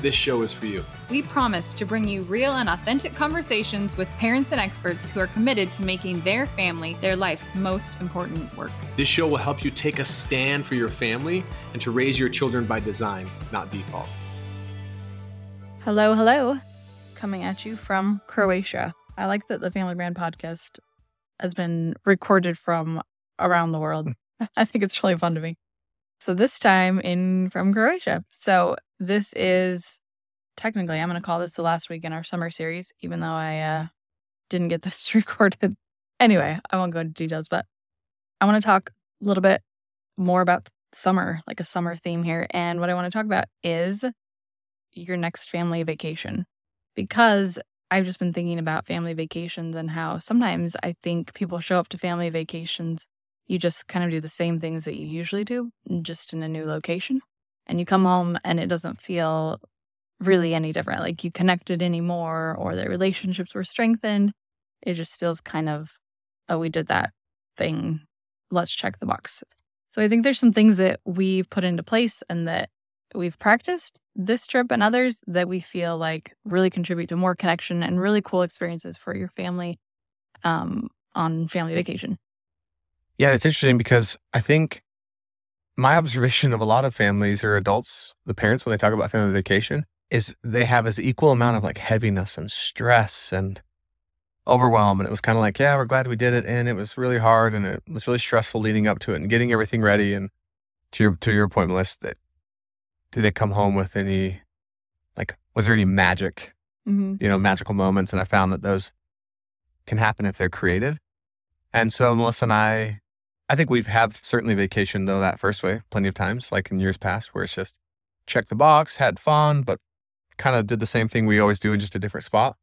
this show is for you. We promise to bring you real and authentic conversations with parents and experts who are committed to making their family their life's most important work. This show will help you take a stand for your family and to raise your children by design, not default. Hello, hello. Coming at you from Croatia. I like that the Family Brand podcast has been recorded from around the world. I think it's really fun to me. So this time in from Croatia. So this is technically I'm going to call this the last week in our summer series, even though I uh, didn't get this recorded. Anyway, I won't go into details, but I want to talk a little bit more about summer, like a summer theme here. And what I want to talk about is your next family vacation, because I've just been thinking about family vacations and how sometimes I think people show up to family vacations you just kind of do the same things that you usually do, just in a new location. And you come home and it doesn't feel really any different. Like you connected anymore or the relationships were strengthened. It just feels kind of, oh, we did that thing. Let's check the box. So I think there's some things that we've put into place and that we've practiced this trip and others that we feel like really contribute to more connection and really cool experiences for your family um, on family vacation. Yeah, it's interesting because I think my observation of a lot of families or adults, the parents, when they talk about family vacation, is they have this equal amount of like heaviness and stress and overwhelm. And it was kind of like, yeah, we're glad we did it. And it was really hard and it was really stressful leading up to it and getting everything ready. And to your to your point, Melissa, that do they come home with any like was there any magic, mm-hmm. you know, magical moments? And I found that those can happen if they're created. And so Melissa and I I think we've have certainly vacationed though that first way plenty of times, like in years past, where it's just check the box, had fun, but kind of did the same thing we always do in just a different spot.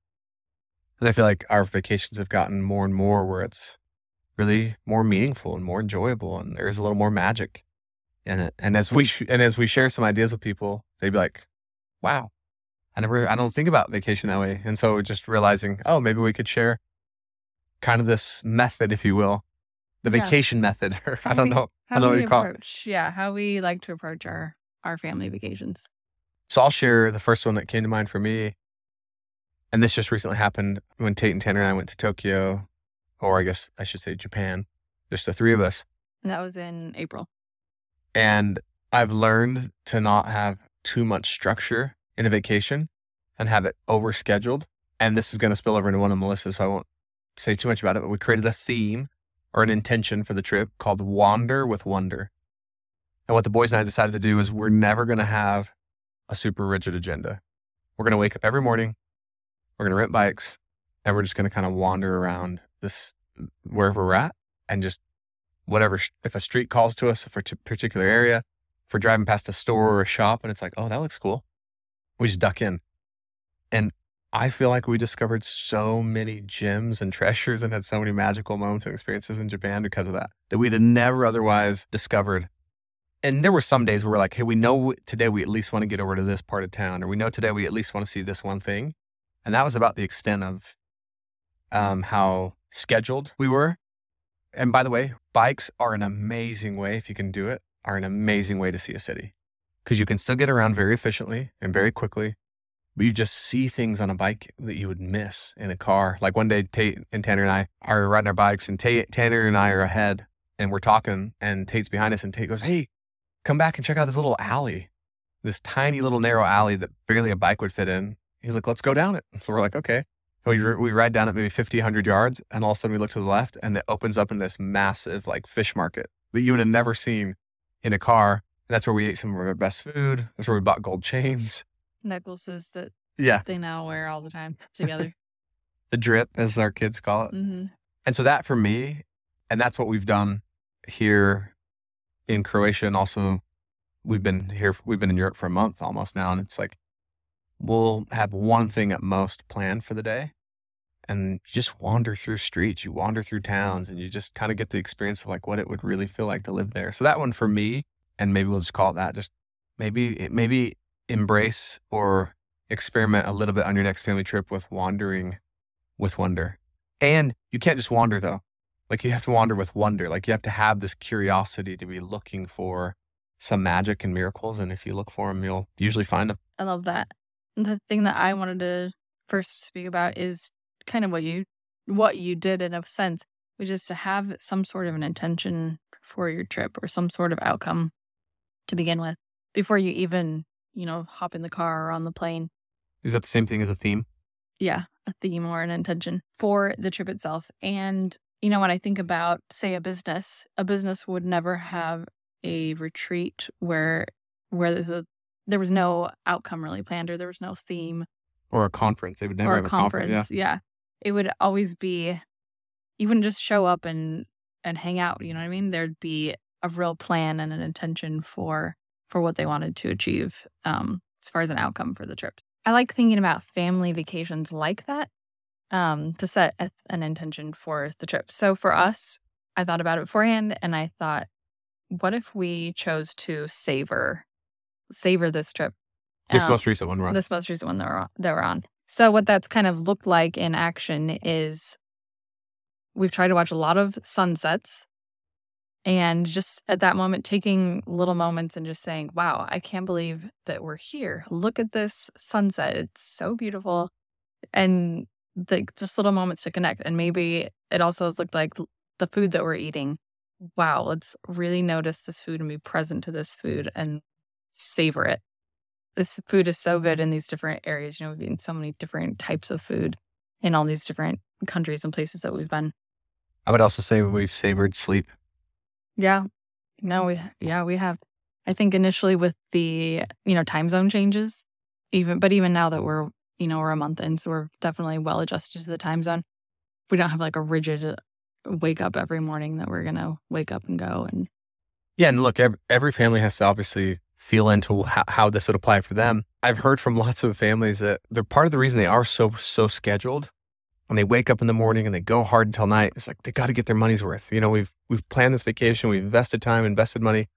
And I feel like our vacations have gotten more and more where it's really more meaningful and more enjoyable, and there's a little more magic in it. And as we sh- and as we share some ideas with people, they'd be like, "Wow, I never, I don't think about vacation that way." And so just realizing, oh, maybe we could share kind of this method, if you will, the yeah. vacation method. Or I don't we, know. How I don't know what you call it. Yeah, how we like to approach our our family vacations. So I'll share the first one that came to mind for me. And this just recently happened when Tate and Tanner and I went to Tokyo, or I guess I should say Japan. Just the three of us. And that was in April. And I've learned to not have too much structure in a vacation and have it overscheduled. And this is going to spill over into one of Melissa's, so I won't say too much about it. But we created a theme or an intention for the trip called Wander with Wonder. And what the boys and I decided to do is we're never going to have a super rigid agenda. We're going to wake up every morning, we're going to rent bikes, and we're just going to kind of wander around this wherever we're at and just whatever. If a street calls to us for a particular area, if we're driving past a store or a shop and it's like, oh, that looks cool, we just duck in. And I feel like we discovered so many gems and treasures and had so many magical moments and experiences in Japan because of that, that we'd have never otherwise discovered. And there were some days where we're like, hey, we know today we at least want to get over to this part of town, or we know today we at least want to see this one thing. And that was about the extent of um, how scheduled we were. And by the way, bikes are an amazing way, if you can do it, are an amazing way to see a city because you can still get around very efficiently and very quickly but you just see things on a bike that you would miss in a car. Like one day, Tate and Tanner and I are riding our bikes, and Tate, Tanner and I are ahead, and we're talking, and Tate's behind us, and Tate goes, "Hey, come back and check out this little alley, this tiny little narrow alley that barely a bike would fit in." He's like, "Let's go down it." So we're like, "Okay." We, we ride down it maybe 50, 100 yards, and all of a sudden we look to the left, and it opens up in this massive like fish market that you would have never seen in a car. And that's where we ate some of our best food. That's where we bought gold chains necklaces that yeah they now wear all the time together. the drip, as our kids call it. Mm-hmm. And so that for me, and that's what we've done here in Croatia, and also we've been here. We've been in Europe for a month almost now, and it's like we'll have one thing at most planned for the day, and just wander through streets, you wander through towns, and you just kind of get the experience of like what it would really feel like to live there. So that one for me, and maybe we'll just call it that. Just maybe maybe embrace or experiment a little bit on your next family trip with wandering with wonder. And you can't just wander though. Like you have to wander with wonder. Like you have to have this curiosity to be looking for some magic and miracles. And if you look for them, you'll usually find them. I love that. The thing that I wanted to first speak about is kind of what you what you did in a sense, which is to have some sort of an intention for your trip or some sort of outcome to begin with before you even, you know, hop in the car or on the plane. Is that the same thing as a theme? Yeah, a theme or an intention for the trip itself. And, you know, when I think about, say, a business, a business would never have a retreat where where the, there was no outcome really planned or there was no theme or a conference. They would never or have a a conference. conference. Yeah. It would always be you wouldn't just show up and and hang out, you know what I mean? There'd be a real plan and an intention for for what they wanted to achieve um as far as an outcome for the trips. I like thinking about family vacations like that um to set a, an intention for the trip. So for us, I thought about it beforehand and I thought what if we chose to savor savor this trip? This Um, most recent one, Ron. this most recent one that we're on, that we're on. So what that's kind of looked like in action is we've tried to watch a lot of sunsets and just at that moment taking little moments and just saying, "Wow, I can't believe that we're here. Look at this sunset. It's so beautiful." And like just little moments to connect and maybe it also has looked like the food that we're eating. Wow, let's really notice this food and be present to this food and savor it this food is so good in these different areas. You know, we've eaten so many different types of food in all these different countries and places that we've been. I would also say we've savored sleep. Yeah. No, we yeah, we have. I think initially with the, you know, time zone changes, even but even now that we're, you know, we're a month in, so we're definitely well adjusted to the time zone. We don't have like a rigid uh, wake up every morning that we're gonna wake up and go and Yeah, and look, every, family has to obviously feel into how this would apply for them. I've heard from lots of families that they're part of the reason they are so so scheduled. When they wake up in the morning and they go hard until night, it's like they got to get their money's worth. You know, we've we've planned this vacation, we've invested time, invested money,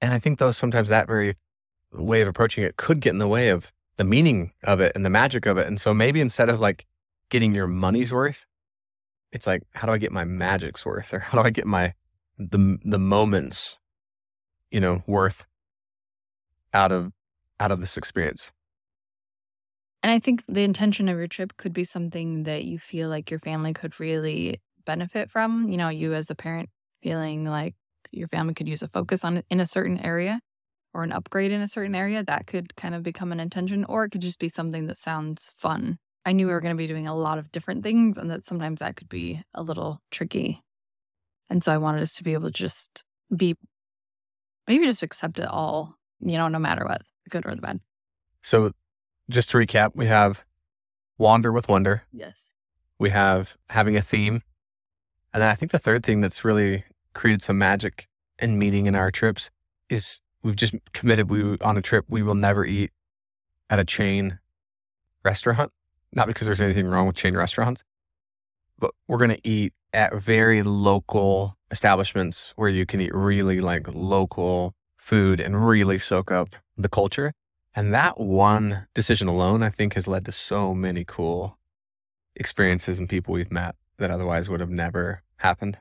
and I think though sometimes that very way of approaching it could get in the way of the meaning of it and the magic of it. And so maybe instead of like getting your money's worth, it's like how do I get my magic's worth, or how do I get my the the moments, you know, worth out of out of this experience. And I think the intention of your trip could be something that you feel like your family could really benefit from. You know, you as a parent feeling like your family could use a focus on in a certain area or an upgrade in a certain area, that could kind of become an intention, or it could just be something that sounds fun. I knew we were going to be doing a lot of different things and that sometimes that could be a little tricky. And so I wanted us to be able to just be maybe just accept it all, you know, no matter what, the good or the bad. So just to recap, we have wander with wonder. Yes. We have having a theme. And then I think the third thing that's really created some magic and meaning in our trips is we've just committed we on a trip we will never eat at a chain restaurant. Not because there's anything wrong with chain restaurants, but we're going to eat at very local establishments where you can eat really like local food and really soak up the culture. And that one decision alone, I think, has led to so many cool experiences and people we've met that otherwise would have never happened.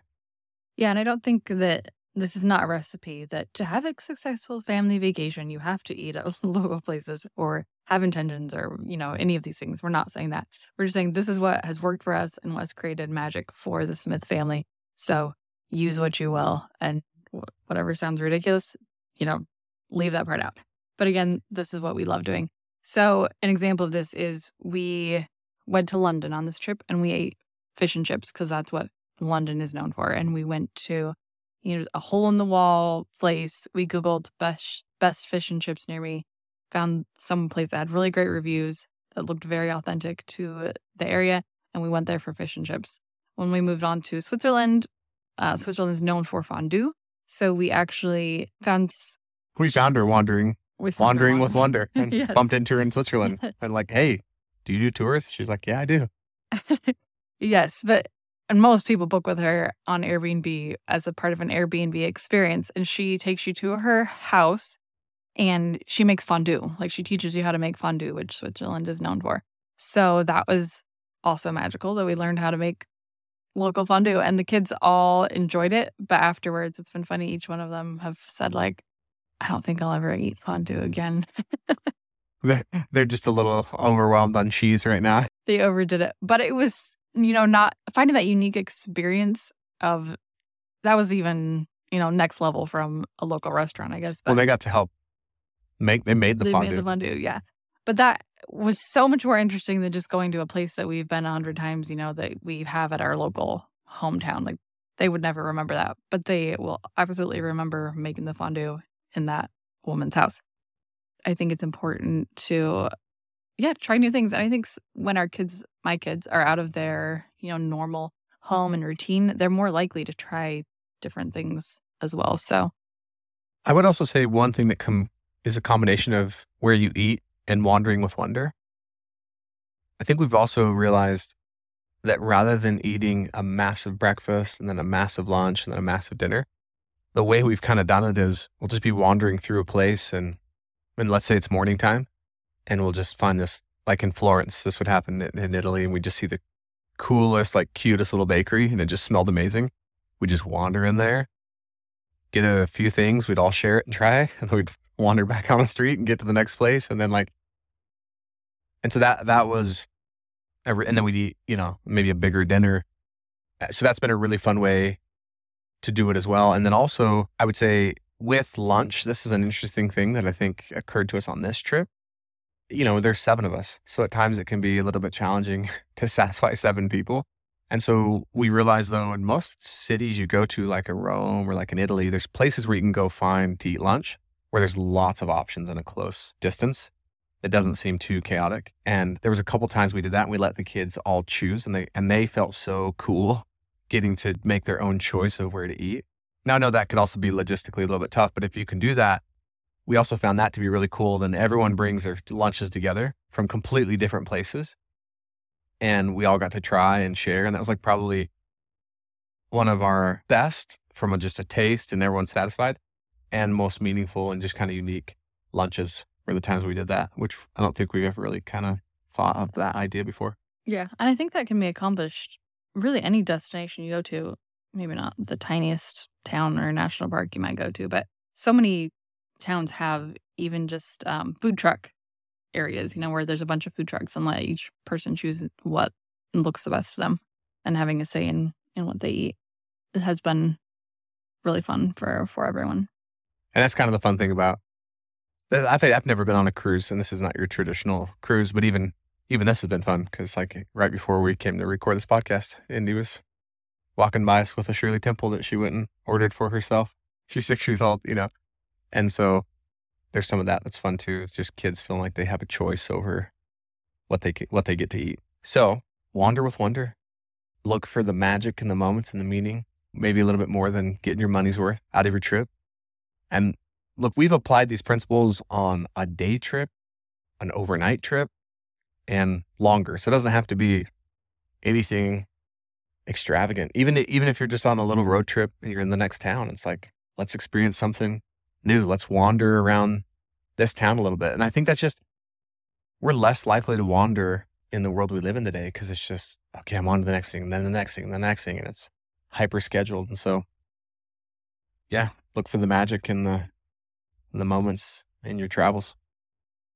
Yeah, and I don't think that this is not a recipe that to have a successful family vacation, you have to eat at local places or have intentions or, you know, any of these things. We're not saying that. We're just saying this is what has worked for us and what's created magic for the Smith family. So use what you will and whatever sounds ridiculous, you know, leave that part out. But again, this is what we love doing. So an example of this is we went to London on this trip and we ate fish and chips because that's what London is known for. And we went to, you know, a hole in the wall place. We Googled best best fish and chips near me, found some place that had really great reviews that looked very authentic to the area. And we went there for fish and chips. When we moved on to Switzerland, uh, Switzerland is known for fondue. So we actually found We found her wandering, found wandering with wonder and Yes. bumped into her in Switzerland and like, hey, do you do tours? She's like, yeah, I do. yes, but and most people book with her on Airbnb as a part of an Airbnb experience. And she takes you to her house and she makes fondue. Like she teaches you how to make fondue, which Switzerland is known for. So that was also magical that we learned how to make local fondue and the kids all enjoyed it. But afterwards, it's been funny. Each one of them have said, like, I don't think I'll ever eat fondue again. they're, they're just a little overwhelmed on cheese right now. They overdid it. But it was you know, not finding that unique experience of that was even, you know, next level from a local restaurant, I guess. But well, they got to help make, they made the they fondue. Made the fondue, yeah. But that was so much more interesting than just going to a place that we've been a hundred times, you know, that we have at our local hometown. Like they would never remember that, but they will absolutely remember making the fondue in that woman's house. I think it's important to yeah, try new things. And I think when our kids, my kids, are out of their, you know, normal home and routine, they're more likely to try different things as well. So I would also say one thing that com- is a combination of where you eat and wandering with wonder. I think we've also realized that rather than eating a massive breakfast and then a massive lunch and then a massive dinner, the way we've kind of done it is we'll just be wandering through a place and and let's say it's morning time and we'll just find this like in Florence, this would happen in, in Italy, and we just see the coolest, like cutest little bakery, and it just smelled amazing. We just wander in there, get a few things, we'd all share it and try, and then we'd wander back on the street and get to the next place, and then like, and so that that was, and then we'd eat, you know, maybe a bigger dinner. So that's been a really fun way to do it as well. And then also, I would say with lunch, this is an interesting thing that I think occurred to us on this trip you know, there's seven of us. So at times it can be a little bit challenging to satisfy seven people. And so we realize though, in most cities you go to, like a Rome or like in Italy, there's places where you can go find to eat lunch where there's lots of options in a close distance. It doesn't seem too chaotic. And there was a couple times we did that and we let the kids all choose and they and they felt so cool getting to make their own choice of where to eat. Now I know that could also be logistically a little bit tough, but if you can do that, we also found that to be really cool. Then everyone brings their lunches together from completely different places. And we all got to try and share. And that was like probably one of our best from a, just a taste and everyone's satisfied and most meaningful and just kind of unique lunches were the times we did that, which I don't think we've ever really kind of thought of that idea before. Yeah. And I think that can be accomplished really any destination you go to, maybe not the tiniest town or national park you might go to, but so many towns have even just um, food truck areas, you know, where there's a bunch of food trucks and let each person choose what looks the best to them and having a say in, in what they eat. It has been really fun for, for everyone. And that's kind of the fun thing about I've, I've never been on a cruise and this is not your traditional cruise, but even, even this has been fun because like right before we came to record this podcast, Indy was walking by us with a Shirley Temple that she went and ordered for herself. She's six years old, you know, and so there's some of that that's fun too. It's just kids feeling like they have a choice over what they what they get to eat. So wander with wonder. Look for the magic in the moments and the meaning. Maybe a little bit more than getting your money's worth out of your trip. And look, we've applied these principles on a day trip, an overnight trip, and longer. So it doesn't have to be anything extravagant. Even even if you're just on a little road trip and you're in the next town, it's like let's experience something new. Let's wander around this town a little bit. And I think that's just, we're less likely to wander in the world we live in today because it's just, okay, I'm on to the next thing, and then the next thing, and the next thing. And it's hyper scheduled. And so, yeah, look for the magic in the, in the moments in your travels.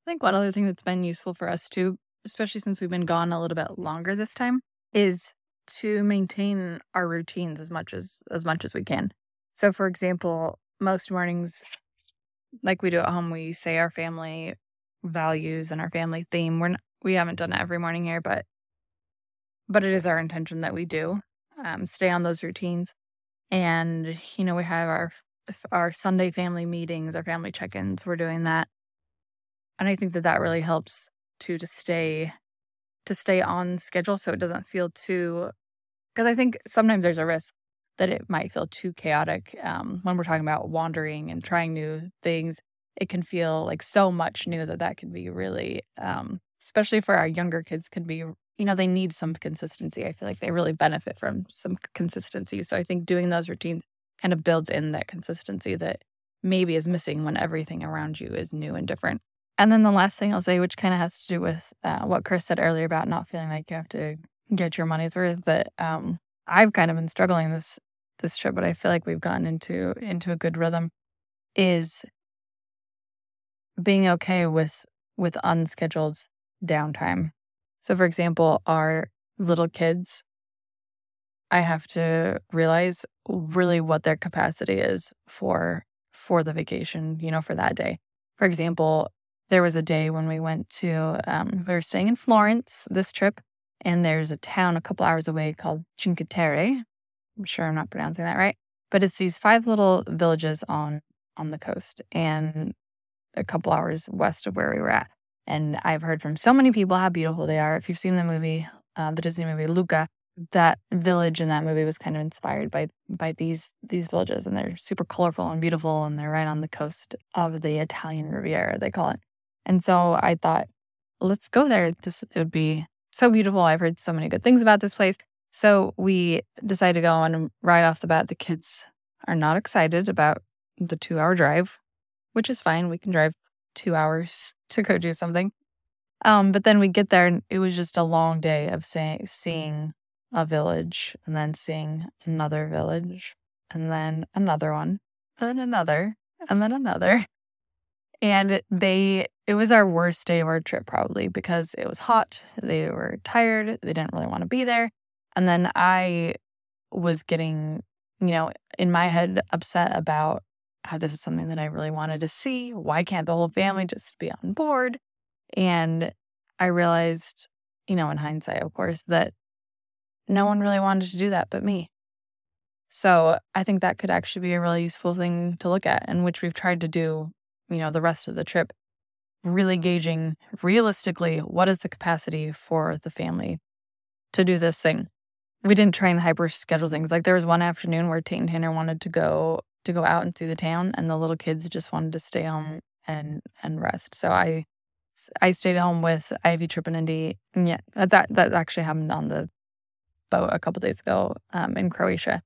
I think one other thing that's been useful for us too, especially since we've been gone a little bit longer this time, is to maintain our routines as much as as much as we can. So for example, most mornings, like we do at home, we say our family values and our family theme. We're not, we haven't done it every morning here, but but it is our intention that we do um, stay on those routines. And you know, we have our our Sunday family meetings, our family check-ins. We're doing that, and I think that that really helps to to stay to stay on schedule, so it doesn't feel too. Because I think sometimes there's a risk that it might feel too chaotic um, when we're talking about wandering and trying new things. It can feel like so much new that that can be really, um, especially for our younger kids, can be you know, they need some consistency. I feel like they really benefit from some consistency. So I think doing those routines kind of builds in that consistency that maybe is missing when everything around you is new and different. And then the last thing I'll say, which kind of has to do with uh, what Chris said earlier about not feeling like you have to get your money's worth, but um, I've kind of been struggling this this trip, but I feel like we've gotten into into a good rhythm. Is being okay with with unscheduled downtime. So, for example, our little kids, I have to realize really what their capacity is for for the vacation. You know, for that day. For example, there was a day when we went to um, we were staying in Florence this trip, and there's a town a couple hours away called Cinque Terre. I'm sure I'm not pronouncing that right, but it's these five little villages on on the coast, and a couple hours west of where we were at. And I've heard from so many people how beautiful they are. If you've seen the movie, uh, the Disney movie Luca, that village in that movie was kind of inspired by by these these villages, and they're super colorful and beautiful, and they're right on the coast of the Italian Riviera, they call it. And so I thought, let's go there. This it would be so beautiful. I've heard so many good things about this place. So we decided to go, and right off the bat, the kids are not excited about the two hour drive which is fine. We can drive two hours to go do something. Um, but then we get there and it was just a long day of say, seeing a village and then seeing another village and then another one, and then another, and then another. And they, it was our worst day of our trip probably because it was hot. They were tired. They didn't really want to be there. And then I was getting, you know, in my head upset about how this is something that I really wanted to see. Why can't the whole family just be on board? And I realized, you know, in hindsight, of course, that no one really wanted to do that but me. So I think that could actually be a really useful thing to look at, and which we've tried to do, you know, the rest of the trip, really gauging realistically what is the capacity for the family to do this thing. We didn't try and hyper schedule things. Like there was one afternoon where Tate and Tanner wanted to go to go out and see the town, and the little kids just wanted to stay home and and rest. So I I stayed home with Ivy, Trip, and Indy. And yeah, that that actually happened on the boat a couple days ago um, in Croatia.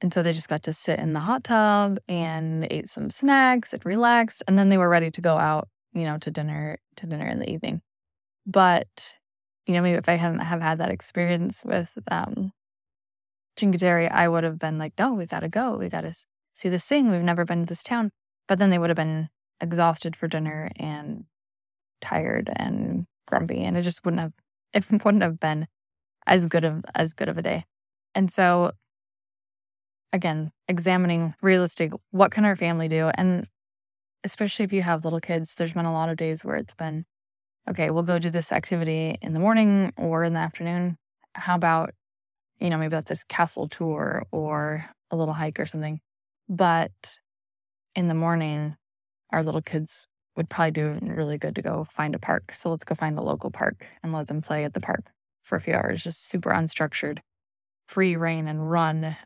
And so they just got to sit in the hot tub and ate some snacks and relaxed, and then they were ready to go out, you know, to dinner to dinner in the evening. But you know, maybe if I hadn't have had that experience with um, Cinque Terre, I would have been like, no, we've got to go. We got to see this thing. We've never been to this town. But then they would have been exhausted for dinner and tired and grumpy. And it just wouldn't have, it wouldn't have been as good of, as good of a day. And so again, examining realistic, what can our family do? And especially if you have little kids, there's been a lot of days where it's been, okay, we'll go do this activity in the morning or in the afternoon. How about you know, maybe that's a castle tour or a little hike or something. But in the morning, our little kids would probably do really good to go find a park. So let's go find a local park and let them play at the park for a few hours, just super unstructured, free rein and run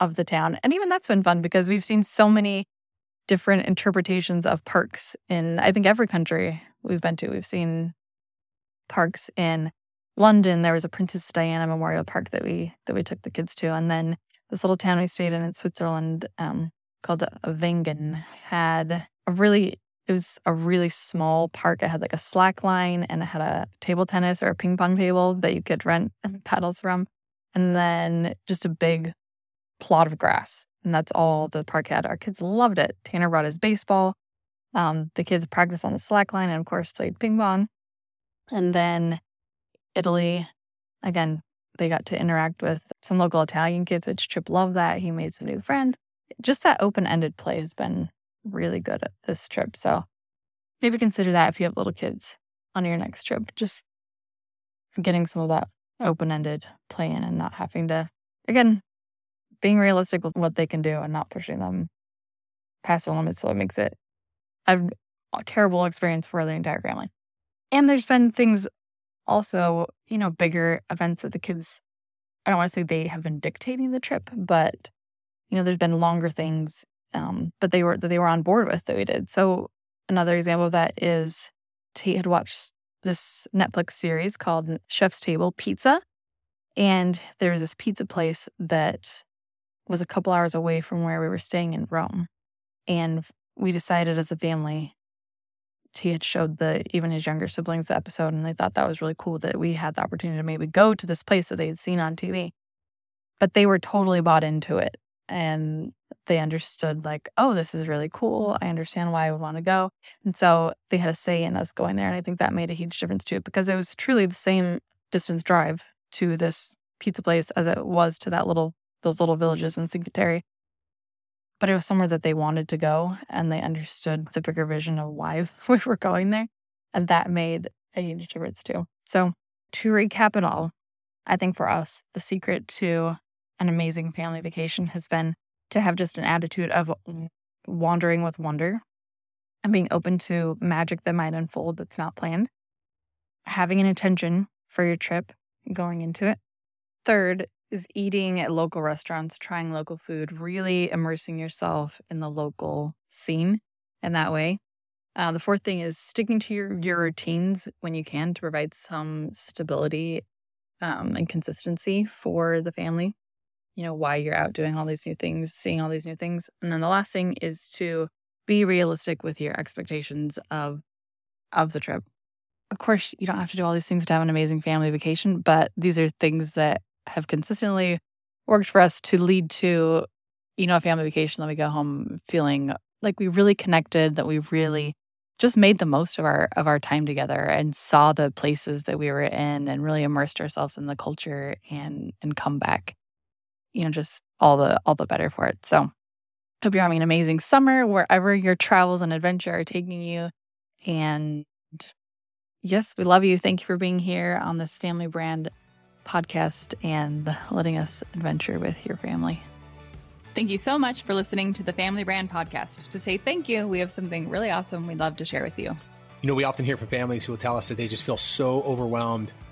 of the town. And even that's been fun because we've seen so many different interpretations of parks in, I think, every country we've been to. We've seen parks in London, there was a Princess Diana Memorial Park that we that we took the kids to, and then this little town we stayed in in Switzerland um, called Wengen had a really it was a really small park. It had like a slack line and it had a table tennis or a ping pong table that you could rent and paddles from, and then just a big plot of grass. And that's all the park had. Our kids loved it. Tanner brought his baseball. Um, the kids practiced on the slack line and, of course, played ping pong. And then Italy. Again, they got to interact with some local Italian kids, which Trip loved that. He made some new friends. Just that open ended play has been really good at this trip. So maybe consider that if you have little kids on your next trip. Just getting some of that open ended play in and not having to, again, being realistic with what they can do and not pushing them past the limits. So it makes it a, terrible experience for the entire family. And there's been things also, you know, bigger events that the kids, I don't want to say they have been dictating the trip, but, you know, there's been longer things, um, but they were, that they were on board with that we did. So another example of that is Tate had watched this Netflix series called Chef's Table Pizza. And there was this pizza place that was a couple hours away from where we were staying in Rome. And we decided as a family, he had showed the even his younger siblings the episode, and they thought that was really cool that we had the opportunity to maybe go to this place that they had seen on TV. But they were totally bought into it. And they understood like, oh, this is really cool. I understand why I would want to go. And so they had a say in us going there. And I think that made a huge difference too, because it was truly the same distance drive to this pizza place as it was to that little those little villages in Terre. But it was somewhere that they wanted to go and they understood the bigger vision of why we were going there. And that made a huge difference too. So to recap it all, I think for us, the secret to an amazing family vacation has been to have just an attitude of wandering with wonder and being open to magic that might unfold that's not planned. Having an intention for your trip going into it. Third is eating at local restaurants, trying local food, really immersing yourself in the local scene in that way. Uh, the fourth thing is sticking to your, your routines when you can to provide some stability um, and consistency for the family you know, why you're out doing all these new things, seeing all these new things. And then the last thing is to be realistic with your expectations of of the trip. Of course, you don't have to do all these things to have an amazing family vacation, but these are things that have consistently worked for us to lead to, you know, a family vacation that we go home feeling like we really connected, that we really just made the most of our of our time together and saw the places that we were in and really immersed ourselves in the culture and and come back you know, just all the all the better for it. So hope you're having an amazing summer wherever your travels and adventure are taking you. And yes, we love you. Thank you for being here on this family brand podcast and letting us adventure with your family. Thank you so much for listening to the Family Brand podcast. To say thank you, we have something really awesome we'd love to share with you. You know, we often hear from families who will tell us that they just feel so overwhelmed